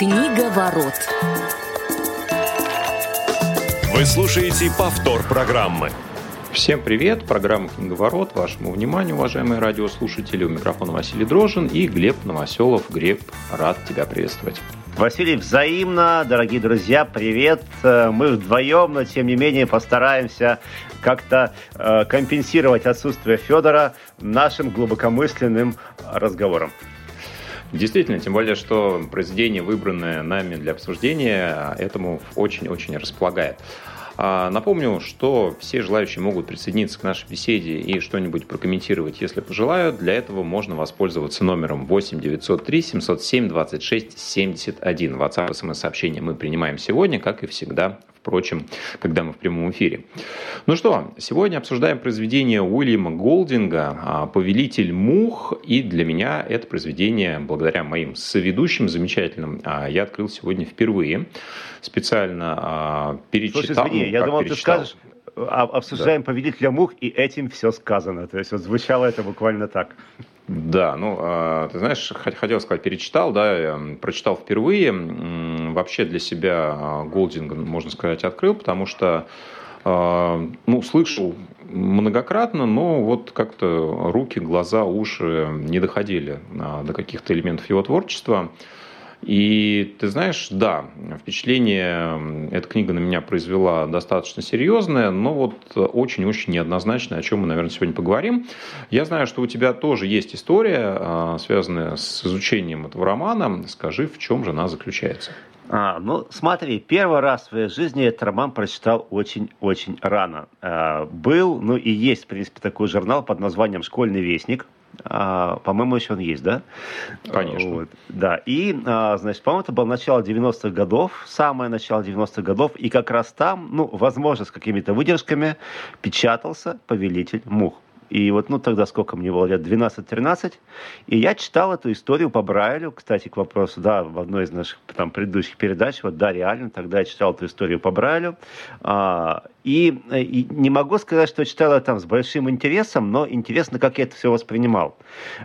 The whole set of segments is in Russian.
Книга ворот. Вы слушаете повтор программы. Всем привет! Программа «Книговорот». Вашему вниманию, уважаемые радиослушатели. У микрофона Василий Дрожин и Глеб Новоселов. Глеб, рад тебя приветствовать. Василий, взаимно, дорогие друзья, привет. Э, мы вдвоем, но тем не менее постараемся как-то э, компенсировать отсутствие Федора нашим глубокомысленным разговором. Действительно, тем более, что произведение, выбранное нами для обсуждения, этому очень-очень располагает. А, напомню, что все желающие могут присоединиться к нашей беседе и что-нибудь прокомментировать, если пожелают. Для этого можно воспользоваться номером 8 903 707 26 71. WhatsApp смс-сообщение мы принимаем сегодня, как и всегда, впрочем, когда мы в прямом эфире. Ну что, сегодня обсуждаем произведение Уильяма Голдинга а, «Повелитель мух», и для меня это произведение, благодаря моим соведущим замечательным, а, я открыл сегодня впервые. Специально перечитал. Слушай, извини, я думал, перечитал. ты скажешь, обсуждаем да. «Повелителя мух», и этим все сказано. То есть вот звучало это буквально так. Да, ну, а, ты знаешь, хотел сказать, перечитал, да, прочитал впервые. Вообще для себя а, Голдинг, можно сказать, открыл, потому что, а, ну, слышал многократно, но вот как-то руки, глаза, уши не доходили до каких-то элементов его творчества. И ты знаешь, да, впечатление эта книга на меня произвела достаточно серьезное, но вот очень-очень неоднозначное, о чем мы, наверное, сегодня поговорим. Я знаю, что у тебя тоже есть история, а, связанная с изучением этого романа. Скажи, в чем же она заключается? А, ну, смотри, первый раз в своей жизни этот роман прочитал очень-очень рано. А, был, ну и есть, в принципе, такой журнал под названием «Школьный вестник», а, по-моему, еще он есть, да? Конечно. Вот, да, и, а, значит, по-моему, это было начало 90-х годов, самое начало 90-х годов, и как раз там, ну, возможно, с какими-то выдержками печатался «Повелитель мух». И вот, ну, тогда сколько мне было лет? 12-13. И я читал эту историю по Брайлю, кстати, к вопросу, да, в одной из наших там предыдущих передач, вот, да, реально, тогда я читал эту историю по Брайлю. А, и, и не могу сказать, что читал я там с большим интересом, но интересно, как я это все воспринимал.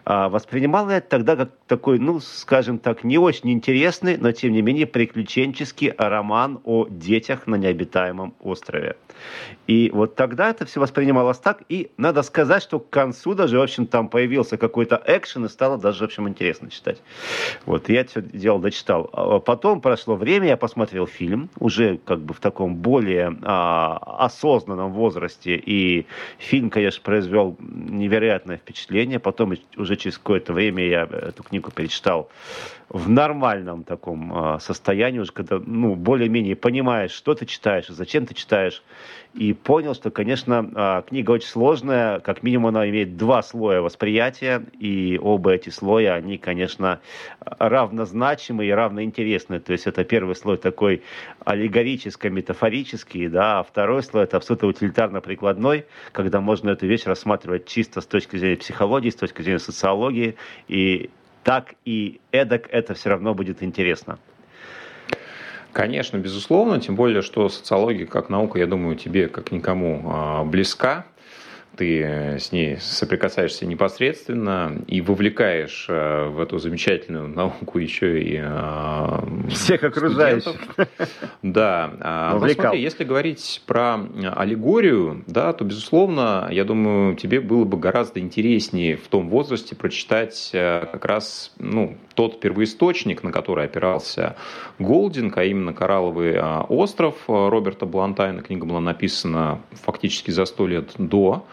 А, воспринимал я это тогда как такой, ну, скажем так, не очень интересный, но, тем не менее, приключенческий роман о детях на необитаемом острове. И вот тогда это все воспринималось так, и надо сказать, что к концу даже, в общем, там появился какой-то экшен, и стало даже, в общем, интересно читать. Вот, я это дело дочитал. А потом прошло время, я посмотрел фильм, уже как бы в таком более а, осознанном возрасте, и фильм, конечно, произвел невероятное впечатление. Потом уже через какое-то время я эту книгу перечитал в нормальном таком а, состоянии, уже когда, ну, более-менее понимаешь, что ты читаешь, зачем ты читаешь, и понял, что, конечно, а, книга очень сложная, как минимум она имеет два слоя восприятия, и оба эти слоя, они, конечно, равнозначимы и равноинтересны. То есть это первый слой такой аллегорическо-метафорический, да, а второй слой это абсолютно утилитарно-прикладной, когда можно эту вещь рассматривать чисто с точки зрения психологии, с точки зрения социологии, и так и эдак это все равно будет интересно. Конечно, безусловно, тем более, что социология как наука, я думаю, тебе как никому а, близка ты с ней соприкасаешься непосредственно и вовлекаешь э, в эту замечательную науку еще и э, всех окружающих. Да. А, но смотри, если говорить про аллегорию, да, то, безусловно, я думаю, тебе было бы гораздо интереснее в том возрасте прочитать э, как раз ну, тот первоисточник, на который опирался Голдинг, а именно «Коралловый остров» Роберта Блантайна. Книга была написана фактически за сто лет до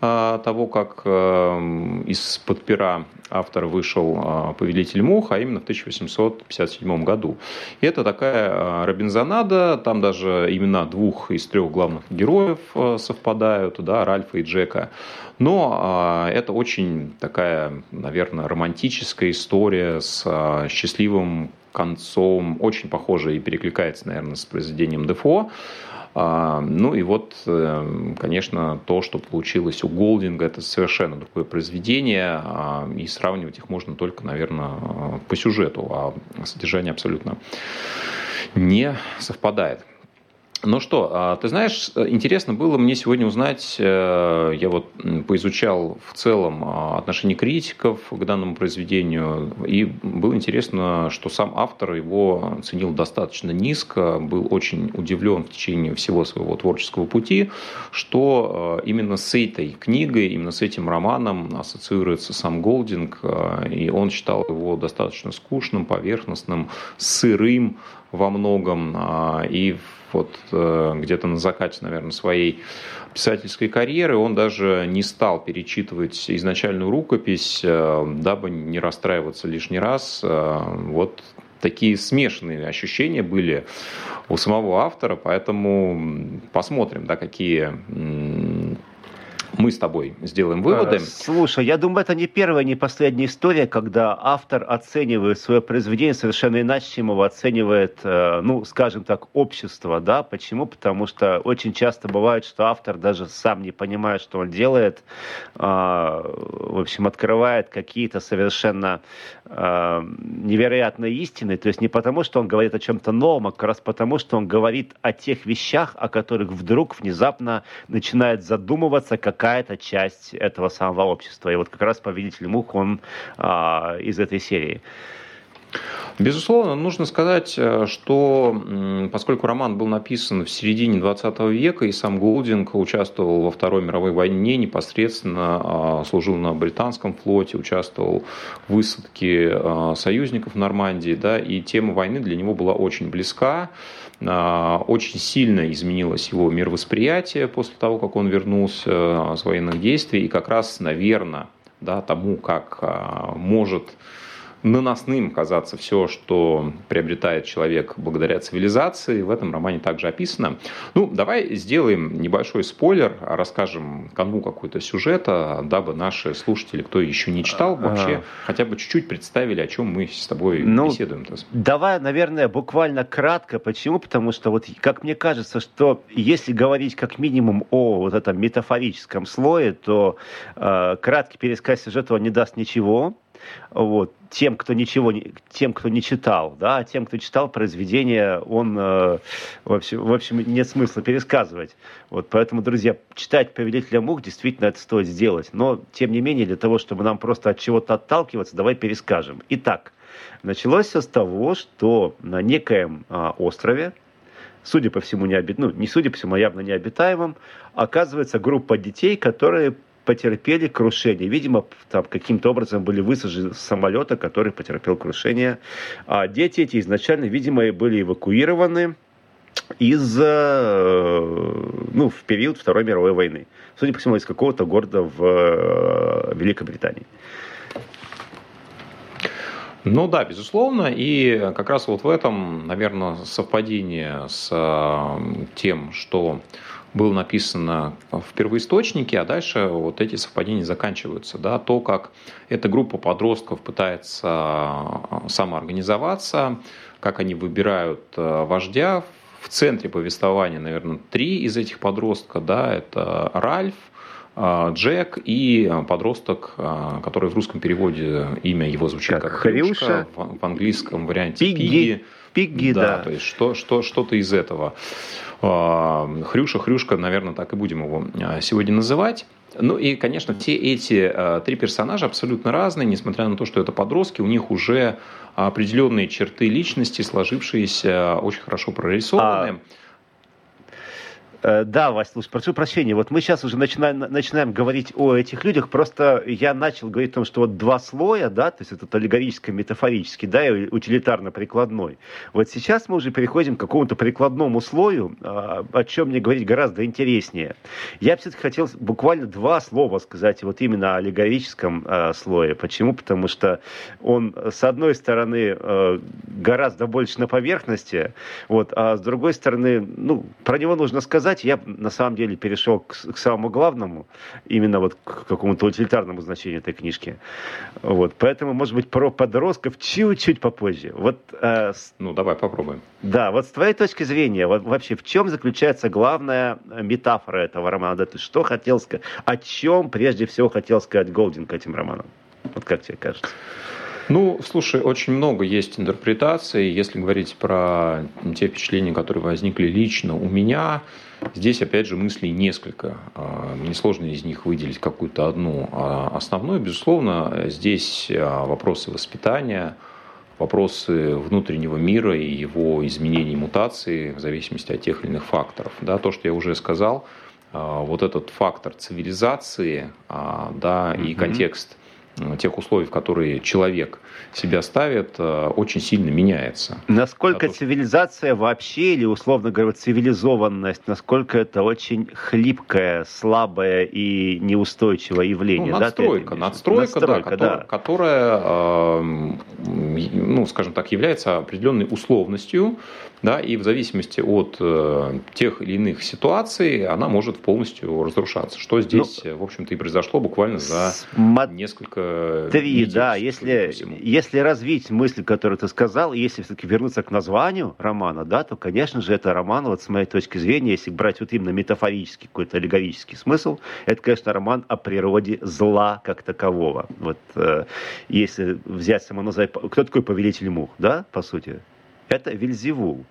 того, как эм, из-под пера автора вышел а, «Повелитель мух», а именно в 1857 году. И это такая а, Робинзонада, там даже имена двух из трех главных героев совпадают, да, Ральфа и Джека. Но это очень такая, наверное, романтическая история с счастливым концом, очень похожая и перекликается, наверное, с произведением Дефо. А, ну и вот, э, конечно, то, что получилось у Голдинга, это совершенно другое произведение, а, и сравнивать их можно только, наверное, по сюжету, а содержание абсолютно не совпадает. Ну что, а, ты знаешь, интересно было мне сегодня узнать, э, я вот поизучал в целом а, отношение критиков к данному произведению, и было интересно, что сам автор его ценил достаточно низко, был очень удивлен в течение всего своего творческого пути, что э, именно с этой книгой, именно с этим романом ассоциируется сам Голдинг, э, и он считал его достаточно скучным, поверхностным, сырым во многом, а, и вот э, где-то на закате, наверное, своей писательской карьеры он даже не стал перечитывать изначальную рукопись, э, дабы не расстраиваться лишний раз. Э, вот такие смешанные ощущения были у самого автора, поэтому посмотрим, да, какие мы с тобой сделаем выводы. Э, слушай, я думаю, это не первая, не последняя история, когда автор оценивает свое произведение совершенно иначе, чем его оценивает, э, ну, скажем так, общество, да? Почему? Потому что очень часто бывает, что автор даже сам не понимает, что он делает, а, в общем, открывает какие-то совершенно невероятные истины, то есть не потому, что он говорит о чем-то новом, а как раз потому, что он говорит о тех вещах, о которых вдруг внезапно начинает задумываться, какая какая-то часть этого самого общества. И вот как раз «Повелитель мух», он а, из этой серии. Безусловно, нужно сказать, э, что поскольку роман был написан в середине 20 века, и сам Голдинг участвовал во Второй мировой войне, непосредственно а, служил на британском флоте, участвовал в высадке а, союзников в Нормандии, да, и тема войны для него была очень близка. А, очень сильно изменилось его мировосприятие после того, как он вернулся с военных действий, и как раз, наверное, да, тому, как может наносным казаться все, что приобретает человек благодаря цивилизации. В этом романе также описано. Ну, давай сделаем небольшой спойлер, расскажем канву какой-то сюжета, дабы наши слушатели, кто еще не читал, вообще а... хотя бы чуть-чуть представили, о чем мы с тобой ну, беседуем. -то. Давай, наверное, буквально кратко. Почему? Потому что вот, как мне кажется, что если говорить как минимум о вот этом метафорическом слое, то э, краткий пересказ сюжета не даст ничего вот, тем, кто ничего не, тем, кто не читал, да, тем, кто читал произведение, он, э, в, общем, в общем, нет смысла пересказывать. Вот, поэтому, друзья, читать «Повелителя мух» действительно это стоит сделать. Но, тем не менее, для того, чтобы нам просто от чего-то отталкиваться, давай перескажем. Итак, началось все с того, что на некоем э, острове, судя по всему, не ну, не судя по всему, а явно необитаемом, оказывается группа детей, которые потерпели крушение. Видимо, там каким-то образом были высажены с самолета, который потерпел крушение. А дети эти изначально, видимо, были эвакуированы из, э, ну, в период Второй мировой войны. Судя по всему, из какого-то города в э, Великобритании. Ну да, безусловно. И как раз вот в этом, наверное, совпадение с э, тем, что было написано в первоисточнике, а дальше вот эти совпадения заканчиваются. Да? То, как эта группа подростков пытается а, самоорганизоваться, как они выбирают а, вождя. В центре повествования, наверное, три из этих подростка. Да? Это Ральф, Джек и подросток, который в русском переводе имя его звучит как, как Хрюшка, в, в английском варианте Пигги. Пигги. Пигги, да. да. То есть что, что, что-то из этого. А, Хрюша, Хрюшка, наверное, так и будем его а, сегодня называть. Ну и, конечно, все эти а, три персонажа абсолютно разные, несмотря на то, что это подростки, у них уже определенные черты личности, сложившиеся, очень хорошо прорисованы. А да, Вась, слушай, прошу прощения, вот мы сейчас уже начинаем, начинаем говорить о этих людях, просто я начал говорить о том, что вот два слоя, да, то есть это аллегорический, метафорический, да, и утилитарно-прикладной. Вот сейчас мы уже переходим к какому-то прикладному слою, а, о чем мне говорить гораздо интереснее. Я все-таки хотел буквально два слова сказать вот именно о аллегорическом э, слое. Почему? Потому что он, с одной стороны, э, гораздо больше на поверхности, вот, а с другой стороны, ну, про него нужно сказать, сказать, я на самом деле перешел к, к самому главному, именно вот к какому-то утилитарному значению этой книжки. Вот, поэтому, может быть, про подростков чуть-чуть попозже. Вот, э, ну, давай попробуем. Да, вот с твоей точки зрения, вот вообще в чем заключается главная метафора этого романа? Да, ты что хотел сказать? О чем прежде всего хотел сказать Голдинг этим романом? Вот как тебе кажется? Ну, слушай, очень много есть интерпретаций. Если говорить про те впечатления, которые возникли лично у меня, здесь, опять же, мыслей несколько. А, мне сложно из них выделить какую-то одну а, основную. Безусловно, здесь а, вопросы воспитания, вопросы внутреннего мира и его изменений, мутаций в зависимости от тех или иных факторов. Да, то, что я уже сказал, вот этот фактор цивилизации да, и контекст тех условий, в которые человек себя ставит, э, очень сильно меняется. Насколько а цивилизация то, вообще, или условно говоря, цивилизованность, насколько это очень хлипкое, слабое и неустойчивое явление? Ну, надстройка, да, надстройка, надстройка, да, да. которая, которая, ну, скажем так, является определенной условностью, да, и в зависимости от э, тех или иных ситуаций она может полностью разрушаться, что здесь, ну, в общем-то, и произошло буквально за см... несколько Три, да, если, если развить мысль, которую ты сказал, если все-таки вернуться к названию романа, да, то, конечно же, это роман, вот с моей точки зрения, если брать вот именно метафорический какой-то аллегорический смысл, это, конечно, роман о природе зла как такового. Вот э, если взять само название, кто такой повелитель мух, да, по сути? Это Вильзевул.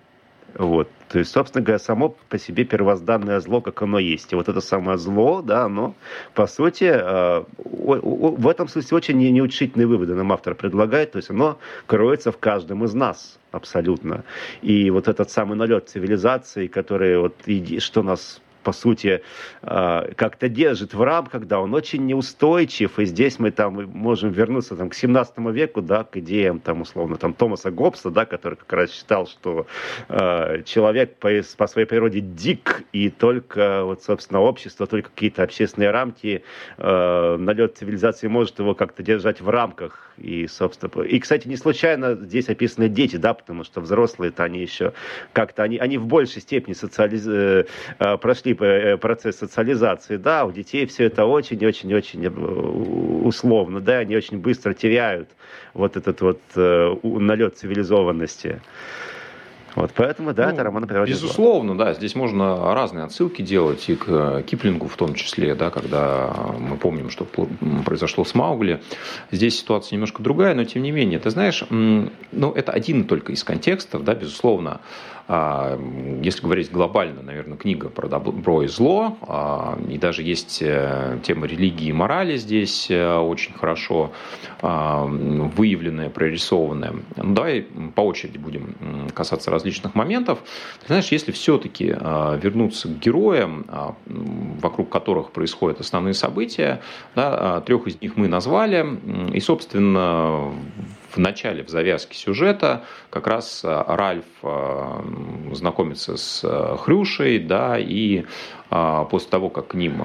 Вот. То есть, собственно говоря, само по себе первозданное зло, как оно есть. И вот это самое зло, да, оно, по сути, э, в этом смысле очень неутешительные выводы нам автор предлагает. То есть, оно кроется в каждом из нас абсолютно. И вот этот самый налет цивилизации, который вот, что нас по сути, э, как-то держит в рамках, да, он очень неустойчив, и здесь мы там можем вернуться там, к 17 веку, да, к идеям, там, условно, там, Томаса Гоббса, да, который как раз считал, что э, человек по, по своей природе дик, и только, вот, собственно, общество, только какие-то общественные рамки, э, налет цивилизации может его как-то держать в рамках, и, собственно, и, кстати, не случайно здесь описаны дети, да, потому что взрослые-то они еще как-то, они, они в большей степени социализ... Э, э, прошли э, процесс социализации, да, у детей все это очень-очень-очень условно, да, они очень быстро теряют вот этот вот налет цивилизованности. Вот, поэтому, да, ну, это роман природе Безусловно, да, здесь можно разные отсылки делать и к Киплингу в том числе, да, когда мы помним, что произошло с Маугли. Здесь ситуация немножко другая, но тем не менее, ты знаешь, ну, это один только из контекстов, да, безусловно. А, если говорить глобально, наверное, книга про добро и зло, а, и даже есть э, тема религии и морали здесь э, очень хорошо а, выявленная, прорисованная. Ну, давай по очереди будем касаться различных моментов. Ты знаешь, если все-таки вернуться к героям, вокруг которых происходят основные события, да, трех из них мы назвали, и, собственно, в начале, в завязке сюжета, как раз э, Ральф э, знакомится с э, Хрюшей, да, и после того, как к ним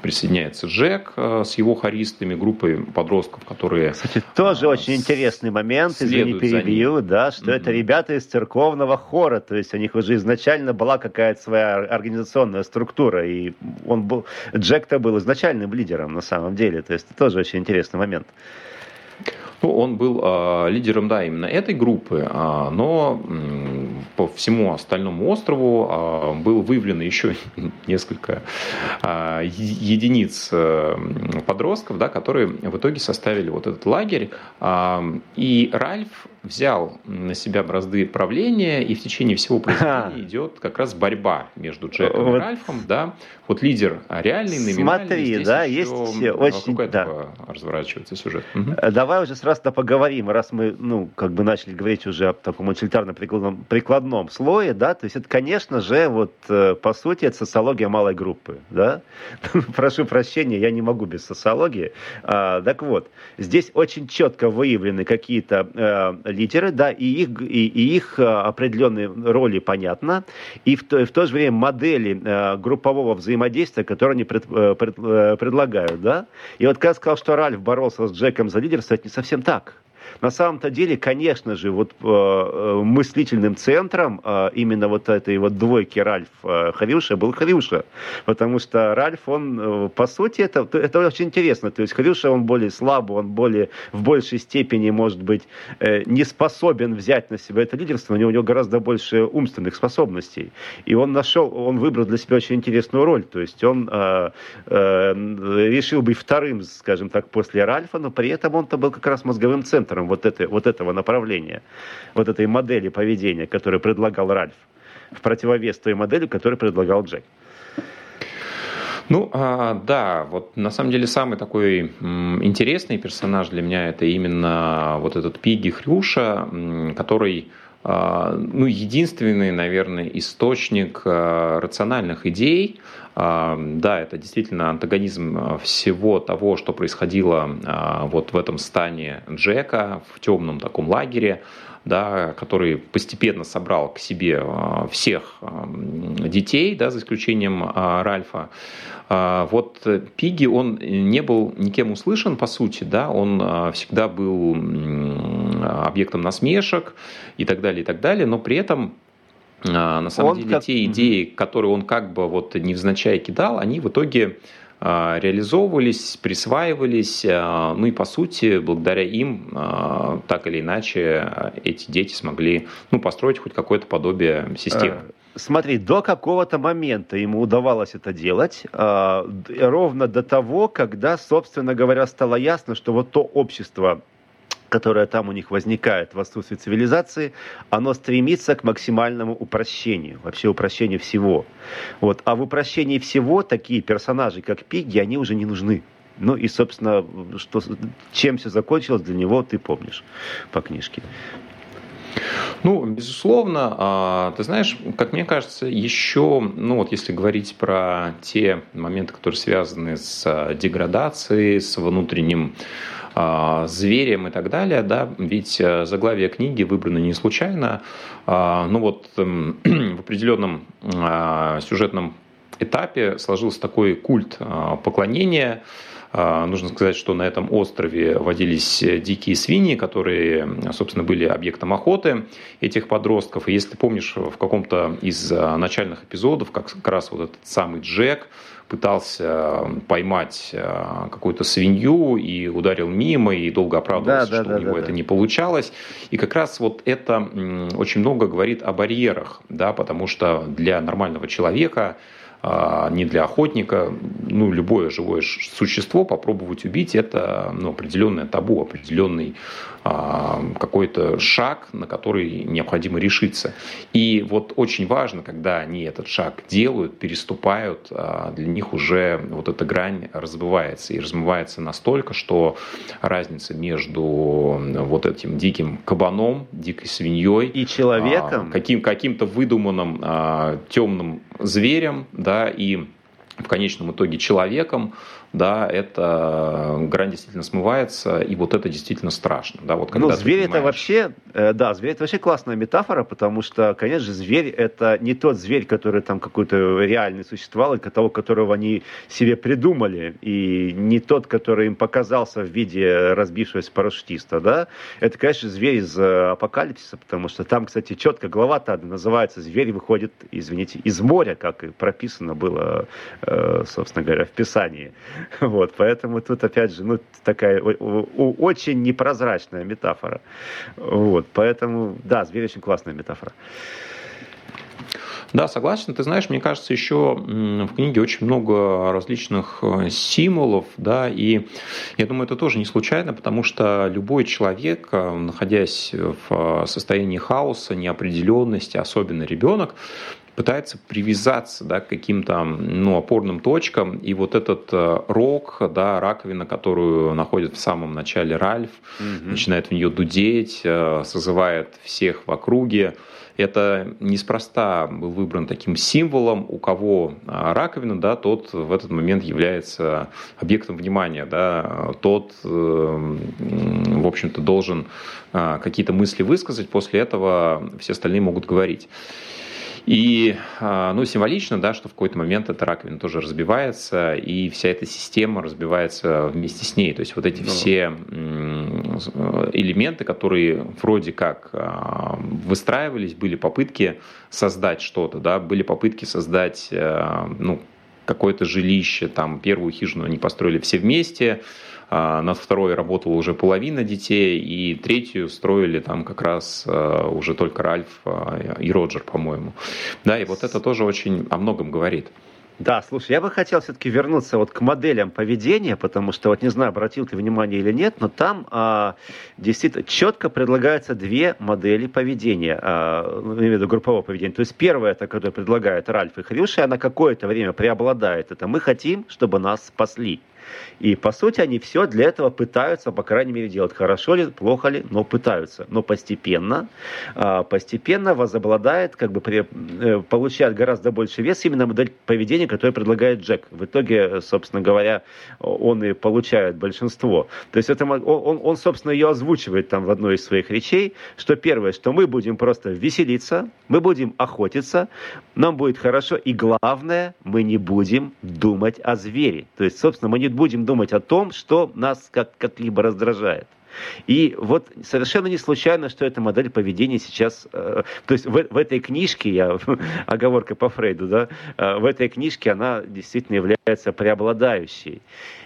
присоединяется Джек с его хористами, группой подростков, которые... Кстати, тоже очень интересный момент, извини, перебью, да, что mm-hmm. это ребята из церковного хора, то есть у них уже изначально была какая-то своя организационная структура, и он был, Джек-то был изначальным лидером на самом деле, то есть это тоже очень интересный момент. Ну, он был э, лидером, да, именно этой группы, э, но э, по всему остальному острову э, было выявлено еще несколько э, единиц э, подростков, да, которые в итоге составили вот этот лагерь. Э, и Ральф взял на себя бразды правления, и в течение всего произведения идет как раз борьба между Джеком вот. и Ральфом, да. Вот лидер реальный, номинальный. Смотри, да, есть очень... Да. разворачивается сюжет. Угу. Давай уже сразу поговорим, раз мы, ну, как бы начали говорить уже о таком утилитарно-прикладном прикладном слое, да, то есть это, конечно же, вот, э, по сути, это социология малой группы, да. Прошу прощения, я не могу без социологии. А, так вот, здесь очень четко выявлены какие-то э, лидеры, да, и их, и, и их э, определенные роли понятно, и в то, в то же время модели э, группового взаимодействия, которые они пред, э, пред, предлагают, да. И вот когда я сказал, что Ральф боролся с Джеком за лидерство, это не совсем так. На самом-то деле, конечно же, вот э, э, мыслительным центром э, именно вот этой вот двойки Ральф э, Хрюша был Хрюша. Потому что Ральф, он, э, по сути, это, это очень интересно. То есть Хрюша, он более слабый, он более, в большей степени, может быть, э, не способен взять на себя это лидерство, но у него гораздо больше умственных способностей. И он нашел, он выбрал для себя очень интересную роль. То есть он э, э, решил быть вторым, скажем так, после Ральфа, но при этом он-то был как раз мозговым центром центром вот, этой, вот этого направления, вот этой модели поведения, которую предлагал Ральф, в противовес той модели, которую предлагал Джек. Ну, а, да, вот на самом деле самый такой интересный персонаж для меня это именно вот этот Пиги Хрюша, который ну, единственный, наверное, источник а, рациональных идей. Да, это действительно антагонизм всего того, что происходило вот в этом стане Джека, в темном таком лагере да, который постепенно собрал к себе а, всех а, детей, да, за исключением а, Ральфа. Вот Пиги, он не был никем услышан, по сути, да, он всегда был объектом насмешек и так далее, и так далее, но при этом на самом он деле как... те идеи, которые он как бы вот невзначай кидал, они в итоге реализовывались, присваивались, а, ну и по сути, благодаря им, а, так или иначе, эти дети смогли ну, построить хоть какое-то подобие системы. Смотри, до какого-то момента ему удавалось это делать, ровно до того, когда, собственно говоря, стало ясно, что вот то общество, которое там у них возникает в отсутствии цивилизации, оно стремится к максимальному упрощению, вообще упрощению всего. Вот. А в упрощении всего такие персонажи, как Пигги, они уже не нужны. Ну и, собственно, что, чем все закончилось для него, ты помнишь по книжке. Ну, безусловно, а, ты знаешь, как мне кажется, еще, ну вот если говорить про те моменты, которые связаны с а, деградацией, с внутренним зверем и так далее, да, ведь э, заглавие книги выбрано не случайно. А, ну вот эм, в определенном а, сюжетном этапе сложился такой культ поклонения. Нужно сказать, что на этом острове водились дикие свиньи, которые, собственно, были объектом охоты этих подростков. И если помнишь, в каком-то из начальных эпизодов, как раз вот этот самый Джек, пытался поймать э, какую-то свинью и ударил мимо, и долго оправдывался, да, да, что да, у него да, это да. не получалось. И как раз вот это очень много говорит о барьерах, да, потому что для нормального человека а, не для охотника, ну, любое живое существо попробовать убить, это ну, определенное табу, определенный а, какой-то шаг, на который необходимо решиться. И вот очень важно, когда они этот шаг делают, переступают, а, для них уже вот эта грань разбывается. И размывается настолько, что разница между вот этим диким кабаном, дикой свиньей и человеком, каким, каким-то выдуманным темным зверем, да, и в конечном итоге человеком, да, это грань действительно смывается, и вот это действительно страшно. Да, вот когда ну, зверь понимаешь... это вообще, э, да, зверь это вообще классная метафора, потому что, конечно же, зверь это не тот зверь, который там какой-то реальный существовал, и того, которого они себе придумали, и не тот, который им показался в виде разбившегося парашютиста, да. Это, конечно, зверь из э, апокалипсиса, потому что там, кстати, четко глава-то называется «Зверь выходит, извините, из моря», как и прописано было, э, собственно говоря, в Писании. Вот, поэтому тут, опять же, ну, такая очень непрозрачная метафора. Вот, поэтому, да, зверь очень классная метафора. Да, согласен. Ты знаешь, мне кажется, еще в книге очень много различных э, символов, да, и я думаю, это тоже не случайно, потому что любой человек, э, находясь в состоянии хаоса, неопределенности, особенно ребенок, пытается привязаться да, к каким-то ну, опорным точкам. И вот этот э, рог, да, раковина, которую находит в самом начале Ральф, угу. начинает в нее дудеть, э, созывает всех в округе. Это неспроста был выбран таким символом, у кого э, раковина, да, тот в этот момент является объектом внимания, да, тот, в общем-то, должен какие-то мысли высказать, после этого все остальные могут говорить. И а, ну, символично, да, что в какой-то момент эта раковина тоже разбивается, и вся эта система разбивается вместе с ней. То есть вот эти все элементы, которые вроде как а, выстраивались, были попытки создать что-то, да, были попытки создать а, ну, какое-то жилище, там первую хижину они построили все вместе, над второй работала уже половина детей, и третью строили там как раз а, уже только Ральф а, и Роджер, по-моему. Да, и вот это тоже очень о многом говорит. Да, слушай, я бы хотел все-таки вернуться вот к моделям поведения, потому что, вот не знаю, обратил ты внимание или нет, но там а, действительно четко предлагаются две модели поведения, а, ну, имею в виду группового поведения. То есть первая, это, которую предлагает Ральф и Хрюша, она какое-то время преобладает. Это мы хотим, чтобы нас спасли. И, по сути, они все для этого пытаются, по крайней мере, делать. Хорошо ли, плохо ли, но пытаются. Но постепенно, а, постепенно возобладает, как бы э, получает гораздо больше вес именно модель поведения, которую предлагает Джек. В итоге, собственно говоря, он и получает большинство. То есть это, он, он, собственно, ее озвучивает там в одной из своих речей, что первое, что мы будем просто веселиться, мы будем охотиться, нам будет хорошо, и главное, мы не будем думать о звере. То есть, собственно, мы не будем думать о том, что нас как, как-либо раздражает. И вот совершенно не случайно, что эта модель поведения сейчас, э, то есть в, в этой книжке, я, оговорка по Фрейду, да, э, в этой книжке она действительно является преобладающей.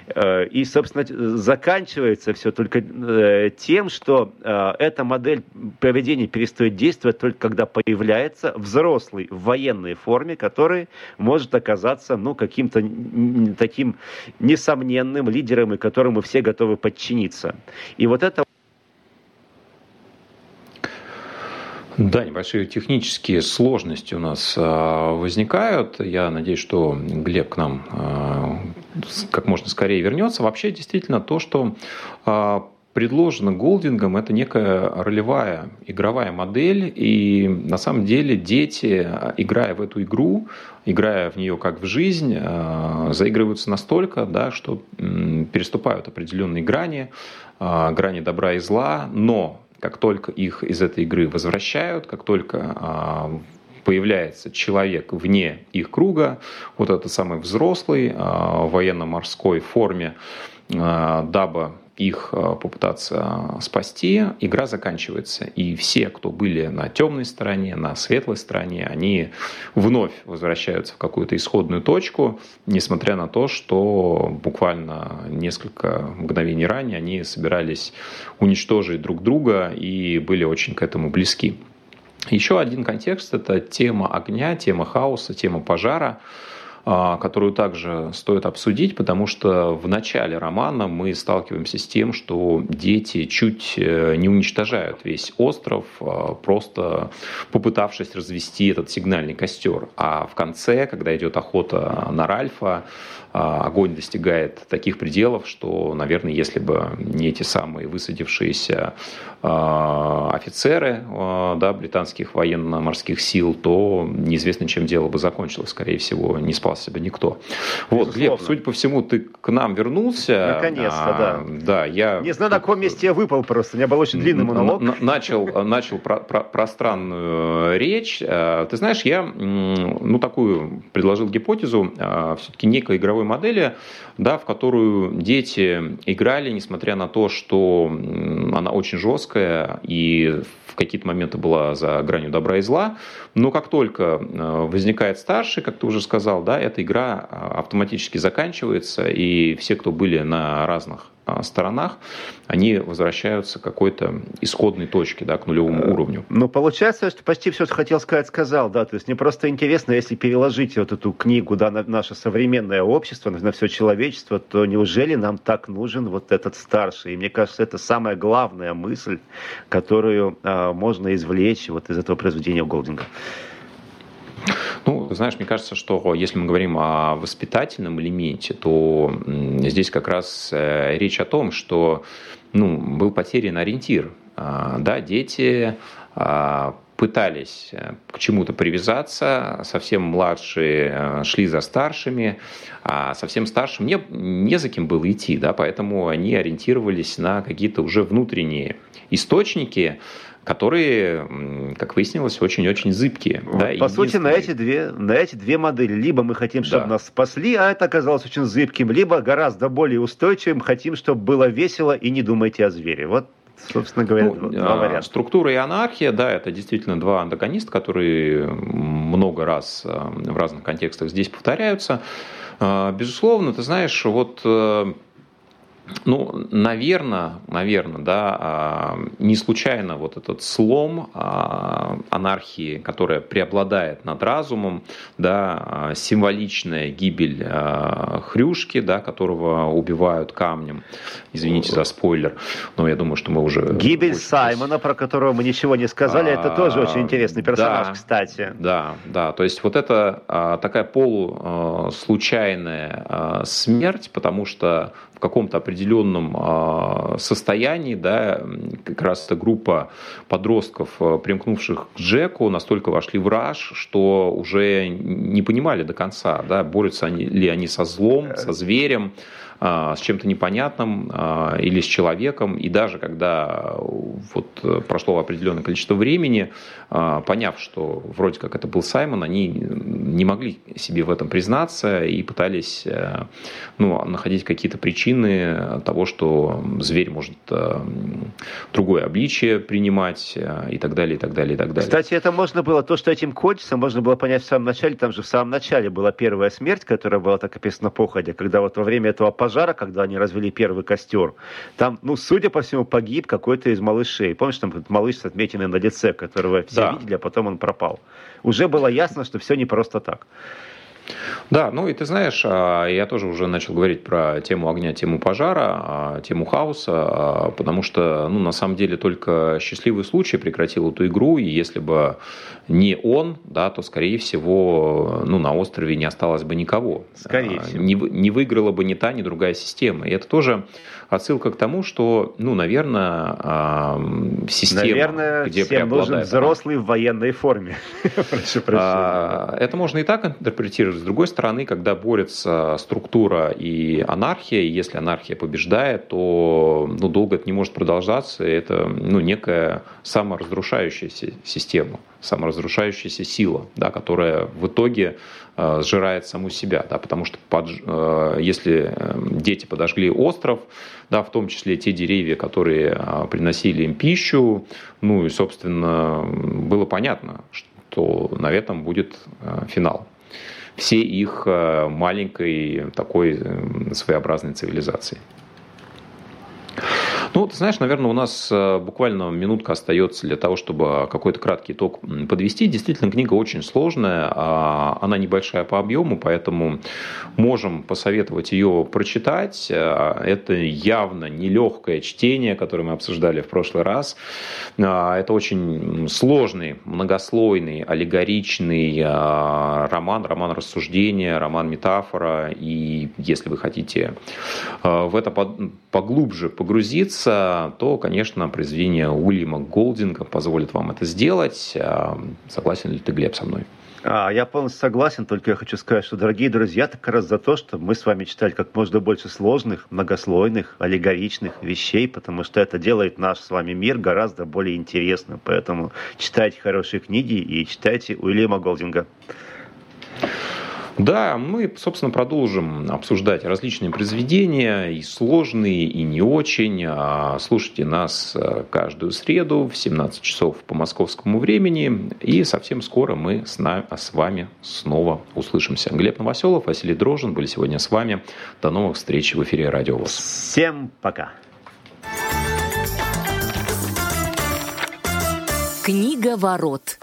Э, и, собственно, заканчивается все только э, тем, что э, эта модель поведения перестает действовать только когда появляется взрослый в военной форме, который может оказаться ну, каким-то таким несомненным лидером, и которому все готовы подчиниться. И вот это Да, небольшие технические сложности у нас возникают. Я надеюсь, что Глеб к нам как можно скорее вернется. Вообще, действительно, то, что а, предложено Голдингом, это некая ролевая игровая модель, и на самом деле дети, играя в эту игру, играя в нее как в жизнь, а, заигрываются настолько, да, что переступают определенные грани, а, грани добра и зла, но как только их из этой игры возвращают, как только появляется человек вне их круга, вот этот самый взрослый а, в военно-морской форме, а, дабы их а, попытаться спасти, игра заканчивается. И все, кто были на темной стороне, на светлой стороне, они вновь возвращаются в какую-то исходную точку, несмотря на то, что буквально несколько мгновений ранее они собирались уничтожить друг друга и были очень к этому близки. Еще один контекст – это тема огня, тема хаоса, тема пожара, которую также стоит обсудить, потому что в начале романа мы сталкиваемся с тем, что дети чуть э, не уничтожают весь остров, а, просто попытавшись развести этот сигнальный костер. А в конце, когда идет охота на Ральфа, а, огонь достигает таких пределов, что, наверное, если бы не эти самые высадившиеся а, офицеры а, да, британских военно-морских сил, то неизвестно, чем дело бы закончилось. Скорее всего, не спас себя никто. Вот, Глеб, судя по всему, ты к нам вернулся. Наконец-то, да. Да, я... Не знаю, на каком месте я выпал просто. У меня был очень длинный монолог. Начал, начал про, про, пространную речь. Ты знаешь, я ну, такую предложил гипотезу, все-таки некой игровой модели, да, в которую дети играли, несмотря на то, что она очень жесткая и в какие-то моменты была за гранью добра и зла. Но как только э, возникает старший, как ты уже сказал, да, эта игра а, автоматически заканчивается, и все, кто были на разных а, сторонах, они возвращаются к какой-то исходной точке, да, к нулевому э, уровню. Ну, получается, что почти все, что хотел сказать, сказал, да, то есть мне просто интересно, если переложить вот эту книгу, да, на наше современное общество, на все человечество, то неужели нам так нужен вот этот старший? И мне кажется, это самая главная мысль, которую а, можно извлечь вот из этого произведения Голдинга. Ну, знаешь, мне кажется, что если мы говорим о воспитательном элементе, то здесь как раз э, речь о том, что ну, был потерян ориентир. А, да, дети а, пытались э, к чему-то привязаться, совсем младшие э, шли за старшими, а совсем старшим не, не за кем было идти, да, поэтому они ориентировались на какие-то уже внутренние источники, которые, как выяснилось, очень-очень зыбкие. Вот, да, по сути, на эти, две, на эти две модели. Либо мы хотим, чтобы да. нас спасли, а это оказалось очень зыбким, либо гораздо более устойчивым, хотим, чтобы было весело и не думайте о звере. Вот собственно говоря, ну, два а, варианта. Структура и анархия, да, это действительно два антагониста, которые много раз а, в разных контекстах здесь повторяются. А, безусловно, ты знаешь, вот э, Ну, наверное, наверное, да, а, не случайно вот этот слом а, анархии, которая преобладает над разумом, да, а, символичная гибель Хрюшки, да, которого убивают камнем. Извините за спойлер, но я думаю, что мы уже... Гибель очень... Саймона, про которого мы ничего не сказали, это тоже очень интересный персонаж, да, кстати. Да, да, то есть вот это такая полуслучайная смерть, потому что каком-то определенном а, состоянии, да, как раз эта группа подростков, а, примкнувших к Джеку, настолько вошли в раж, что уже не понимали до конца, да, борются ли они со злом, со зверем, с чем-то непонятным а, или с человеком. И даже когда вот прошло определенное количество времени, а, поняв, что вроде как это был Саймон, они не могли себе в этом признаться и пытались ну, находить какие-то причины того, что зверь может другое обличие принимать и так далее, и так далее, и так далее. Кстати, это можно было, то, что этим кончится, можно было понять в самом начале. Там же в самом начале была первая смерть, которая была так описана походе, когда вот во время этого пожара, когда они развели первый костер, там, ну, судя по всему, погиб какой-то из малышей. Помнишь, там этот малыш с отметиной на лице, которого все да. видели, а потом он пропал. Уже было ясно, что все не просто так. Да, ну и ты знаешь, а, я тоже уже начал говорить про тему огня, тему пожара, а, тему хаоса, а, потому что, ну, на самом деле, только счастливый случай прекратил эту игру, и если бы не он, да, то, скорее всего, ну, на острове не осталось бы никого. Скорее всего. Не, не выиграла бы ни та, ни другая система. И это тоже отсылка к тому, что, ну, наверное, система, наверное, где всем нужен взрослый в военной форме. Это можно и так интерпретировать. С другой стороны, когда борется структура и анархия, и если анархия побеждает, то ну, долго это не может продолжаться. Это ну, некая саморазрушающаяся система, саморазрушающаяся сила, да, которая в итоге э, сжирает саму себя, да, потому что под, э, если э, дети подожгли остров, да, в том числе те деревья, которые э, приносили им пищу, ну и, собственно, было понятно, что на этом будет э, финал всей их э, маленькой такой э, своеобразной цивилизации. Ну, ты знаешь, наверное, у нас э, буквально минутка остается для того, чтобы какой-то краткий итог подвести. Действительно, книга очень сложная, а она небольшая по объему, поэтому можем посоветовать ее прочитать. Э, это явно нелегкое чтение, которое мы обсуждали в прошлый раз. Э, это очень сложный, многослойный, аллегоричный роман, роман рассуждения, роман метафора. И если вы хотите в это поглубже погрузиться, то, конечно, произведение Уильяма Голдинга позволит вам это сделать. А, согласен ли ты, Глеб, со мной? А, я полностью согласен, только я хочу сказать, что, дорогие друзья, так раз за то, что мы с вами читали как можно больше сложных, многослойных, аллегоричных вещей, потому что это делает наш с вами мир гораздо более интересным. Поэтому читайте хорошие книги и читайте Уильяма Голдинга. Да, мы, собственно, продолжим обсуждать различные произведения, и сложные, и не очень. А слушайте нас э, каждую среду в 17 часов по московскому времени, и совсем скоро мы с, вами снова услышимся. Глеб Новоселов, Василий Дрожин были сегодня с вами. До новых встреч в эфире Радио ВОЗ. Всем пока. Книга ворот.